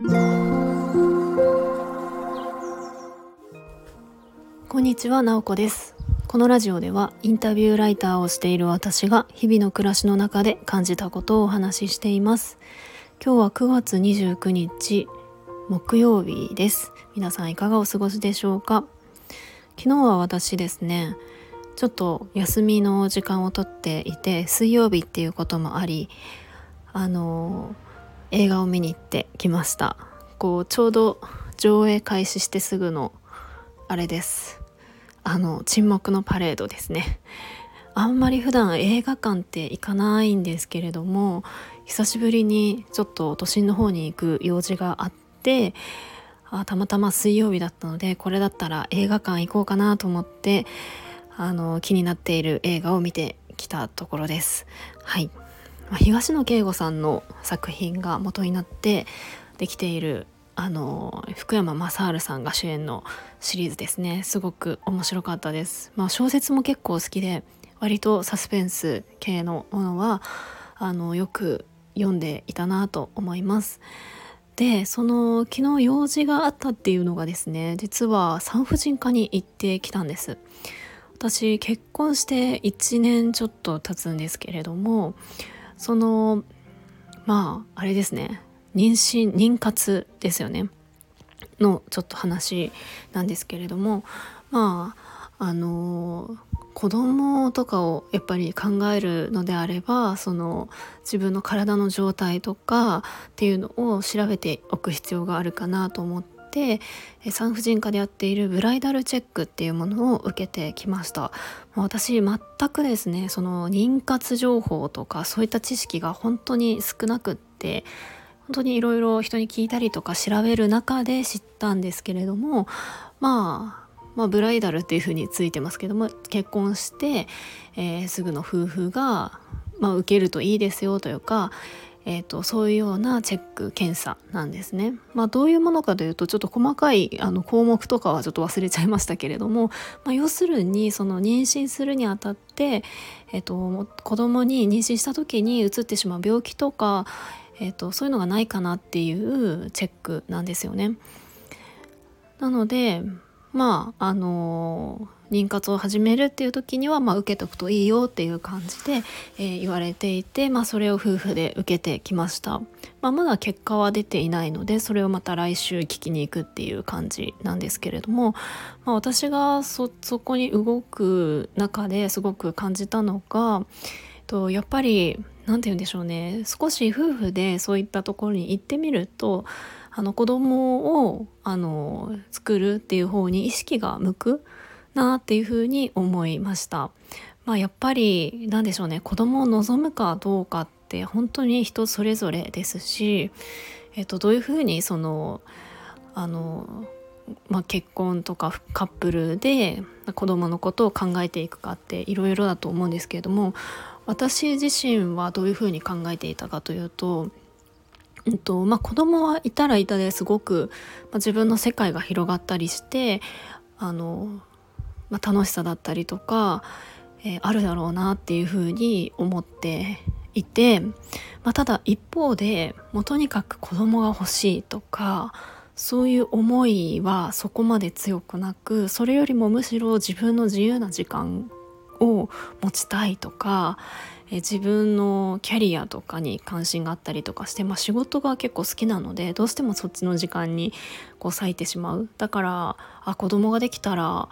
こんにちは、なおこです。このラジオではインタビューライターをしている私が日々の暮らしの中で感じたことをお話ししています。今日は9月29日木曜日です。皆さんいかがお過ごしでしょうか？昨日は私ですねちょっと休みの時間をとっていて水曜日っていうこともありあの映画を見に行ってきました。こうちょうど上映開始してすぐのあれです。あの沈黙のパレードですね。あんまり普段映画館って行かないんですけれども久しぶりにちょっと都心の方に行く用事があってあたまたま水曜日だったのでこれだったら映画館行こうかなと思ってあの気になっている映画を見てきたところです。はい。東野圭吾さんの作品が元になってできているあの福山雅治さんが主演のシリーズですね。すごく面白かったです、まあ、小説も結構好きで割とサスペンス系のものはあのよく読んでいたなと思います。でその昨日用事があったっていうのがですね実は産婦人科に行ってきたんです。私結婚して1年ちょっと経つんですけれどもそのまああれですね。妊娠妊活ですよね。のちょっと話なんですけれども。まああの子供とかをやっぱり考えるのであればその自分の体の状態とかっていうのを調べておく必要があるかなと思って産婦人科でやっているブライダルチェックっていうものを受けてきました。私全くですねその妊活情報とかそういった知識が本当に少なくって本当にいろいろ人に聞いたりとか調べる中で知ったんですけれどもまあまあ、ブライダルっていうふうについてますけども結婚して、えー、すぐの夫婦が、まあ、受けるといいですよというか、えーと、そういうようなチェック検査なんですね。まあ、どういうものかというとちょっと細かいあの項目とかはちょっと忘れちゃいましたけれども、まあ、要するにその妊娠するにあたって、えーと、子供に妊娠した時にうつってしまう病気とか、えーと、そういうのがないかなっていうチェックなんですよね。なのでまああの妊活を始めるっていう時には、まあ、受けとくといいよっていう感じで、えー、言われていて、まあ、それを夫婦で受けてきました、まあ、まだ結果は出ていないのでそれをまた来週聞きに行くっていう感じなんですけれども、まあ、私がそこに動く中ですごく感じたのがとやっぱり何て言うんでしょうね少し夫婦でそういったところに行ってみるとあの子供をあの作るっていう方に意識が向くなっていうふうに思いました。まあ、やっぱり何でしょうね子供を望むかどうかって本当に人それぞれですし、えっと、どういうふうにそのあの、まあ、結婚とかカップルで子供のことを考えていくかっていろいろだと思うんですけれども私自身はどういうふうに考えていたかというと、うんとまあ、子供はいたらいたですごく、まあ、自分の世界が広がったりしてあの、まあ、楽しさだったりとか、えー、あるだろうなっていうふうに思っていて、まあ、ただ一方でもうとにかく子供が欲しいとかそういう思いはそこまで強くなくそれよりもむしろ自分の自由な時間を持ちたいとか自分のキャリアとかに関心があったりとかして、まあ、仕事が結構好きなのでどうしてもそっちの時間にこう割いてしまう。だからあ子供ができたら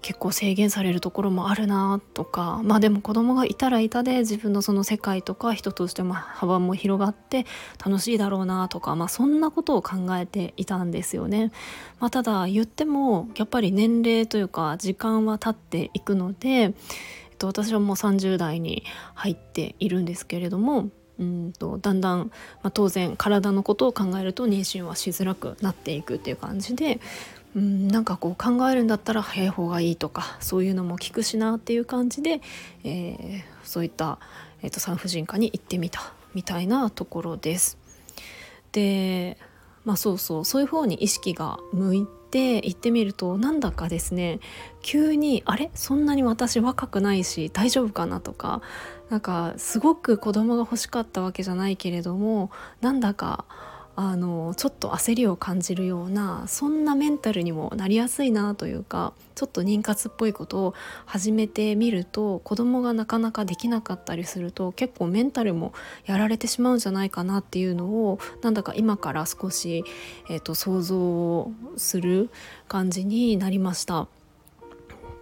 結構制限されるところもあるなとかまあでも子供がいたらいたで自分のその世界とか人としても幅も広がって楽しいだろうなとか、まあ、そんなことを考えていたんですよね。まあ、ただ言ってもやっぱり年齢というか時間は経っていくので、えっと、私はもう30代に入っているんですけれどもうんとだんだん、まあ、当然体のことを考えると妊娠はしづらくなっていくっていう感じでうん、なんかこう考えるんだったら早い方がいいとかそういうのも聞くしなっていう感じで、えー、そういった、えーと、産婦人科に行ってみたみたいなところです。でまあそうそうそういう方に意識が向いて行ってみるとなんだかですね急にあれ？そんなに私若くないし大丈夫かなとかなんかすごく子供が欲しかったわけじゃないけれどもなんだかあのちょっと焦りを感じるようなそんなメンタルにもなりやすいなというかちょっと妊活っぽいことを始めてみると子供がなかなかできなかったりすると結構メンタルもやられてしまうんじゃないかなっていうのをなんだか今から少し、えーと、想像する感じになりました。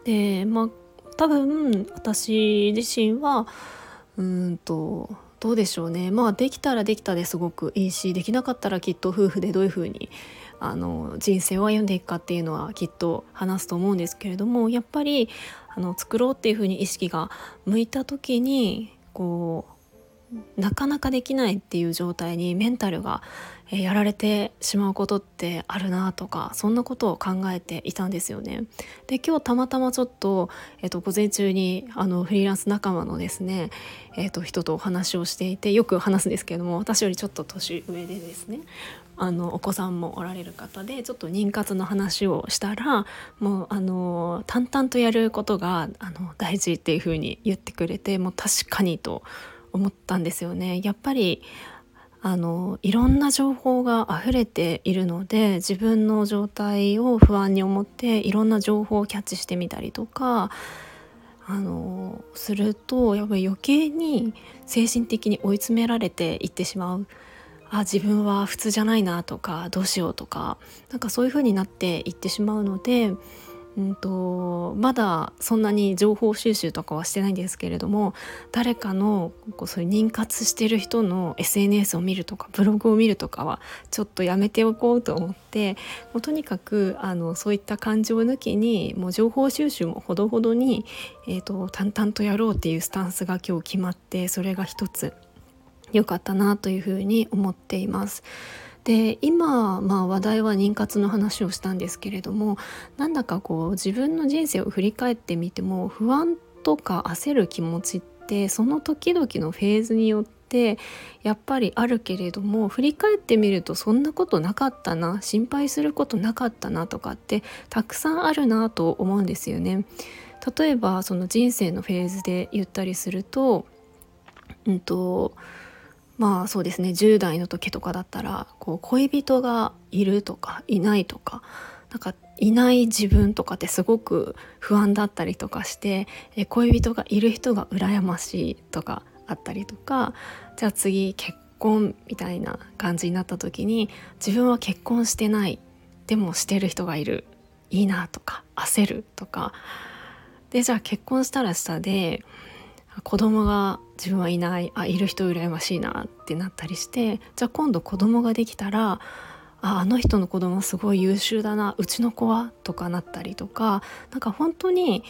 でまあ多分私自身はうんとどうでしょうね。まあできたらできたですごくいいしできなかったらきっと夫婦でどういうふうにあの人生を歩んでいくかっていうのはきっと話すと思うんですけれどもやっぱりあの作ろうっていうふうに意識が向いた時にこうなかなかできないっていう状態にメンタルがやられてしまうことってあるなとかそんなことを考えていたんですよね。で今日たまたまちょっと,、えー、と午前中にあのフリーランス仲間のですね、えー、と人とお話をしていてよく話すんですけれども私よりちょっと年上でですねあのお子さんもおられる方でちょっと妊活の話をしたらもうあの淡々とやることがあの大事っていうふうに言ってくれてもう確かにと思ったんですよね。やっぱりあのいろんな情報が溢れているので自分の状態を不安に思っていろんな情報をキャッチしてみたりとかあのするとやっぱり余計に精神的に追い詰められていってしまう。あ自分は普通じゃないなとかどうしようとかなんかそういう風になっていってしまうのでうんと、まだそんなに情報収集とかはしてないんですけれども誰かのこうそういう妊活してる人の SNS を見るとかブログを見るとかはちょっとやめておこうと思ってもうとにかくあのそういった感情抜きにもう情報収集もほどほどに、えーと淡々とやろうっていうスタンスが今日決まってそれが一つ良かったなというふうに思っています。で今、まあ、話題は妊活の話をしたんですけれどもなんだかこう自分の人生を振り返ってみても不安とか焦る気持ちってその時々のフェーズによってやっぱりあるけれども振り返ってみるとそんなことなかったな心配することなかったなとかってたくさんあるなと思うんですよね。例えばその人生のフェーズで言ったりすると,、うんとまあそうですね。10代の時とかだったらこう恋人がいるとかいないとかなんかいない自分とかってすごく不安だったりとかしてえ恋人がいる人が羨ましいとかあったりとかじゃあ次結婚みたいな感じになった時に自分は結婚してない。でもしてる人がいる。いいなとか焦るとか。でじゃあ結婚したら下で子供が自分はいないあいる人羨ましいなってなったりしてじゃあ今度子供ができたらああの人の子供すごい優秀だなうちの子はとかなったりとかなんか本当に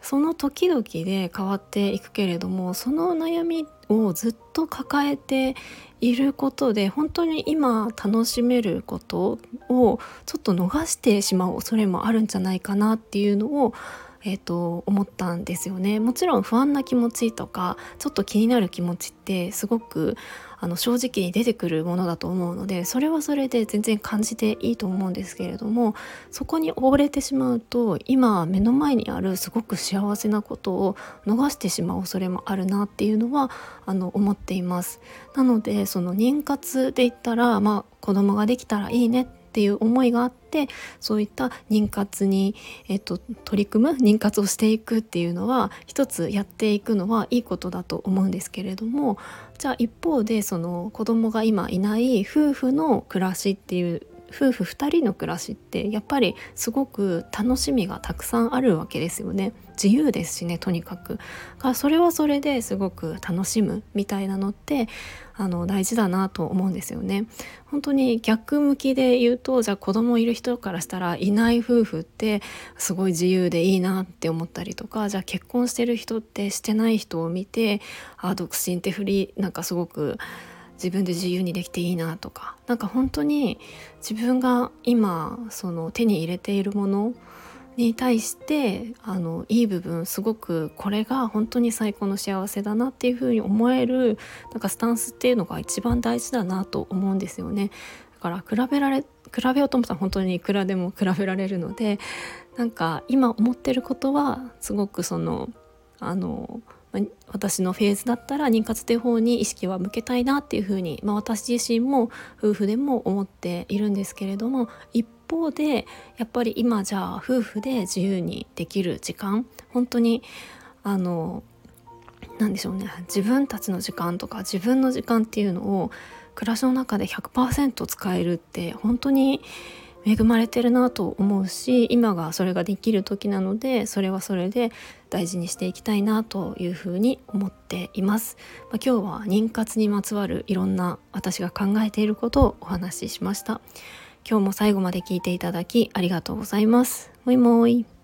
その時々で変わっていくけれどもその悩みをずっと抱えていることで本当に今楽しめることをちょっと逃してしまう恐れもあるんじゃないかなっていうのをえーと、思ったんですよねもちろん不安な気持ちとかちょっと気になる気持ちってすごくあの正直に出てくるものだと思うのでそれはそれで全然感じていいと思うんですけれどもそこに溺れてしまうと今目の前にあるすごく幸せなことを逃してしまう恐れもあるなっていうのはあの思っています。なのでその妊活で言ったら、まあ、子供ができたらいいねっていう思いがあってそういった妊活に、えっと、取り組む妊活をしていくっていうのは一つやっていくのはいいことだと思うんですけれどもじゃあ一方でその子供が今いない夫婦の暮らしっていう夫婦2人の暮らしってやっぱりすごく楽しみがたくさんあるわけですよね。自由ですしねとにかく。がそれはそれですごく楽しむみたいなのってあの大事だなと思うんですよね。本当に逆向きで言うとじゃあ子供いる人からしたらいない夫婦ってすごい自由でいいなって思ったりとかじゃあ結婚してる人ってしてない人を見てあ独身ってフリーなんかすごく自分で自由にできていいなとか何か本当に自分が今その手に入れているものに対してあのいい部分すごくこれが本当に最高の幸せだなっていうふうに思えるなんかスタンスっていうのが一番大事だなと思うんですよね。だから比べられ比べようと思ったら本当にいくらでも比べられるのでなんか今思ってることはすごくそのあの、私のフェーズだったら妊活って方に意識は向けたいなっていうふうに、まあ、私自身も夫婦でも思っているんですけれども一方でやっぱり今じゃあ夫婦で自由にできる時間本当にあの何でしょうね自分たちの時間とか自分の時間っていうのを暮らしの中で100%使えるって本当に恵まれてるなと思うし今がそれができる時なのでそれはそれで大事にしていきたいなというふうに思っています、まあ、今日は妊活にまつわるいろんな私が考えていることをお話ししました。今日も最後まで聞いていただきありがとうございます。もいもい。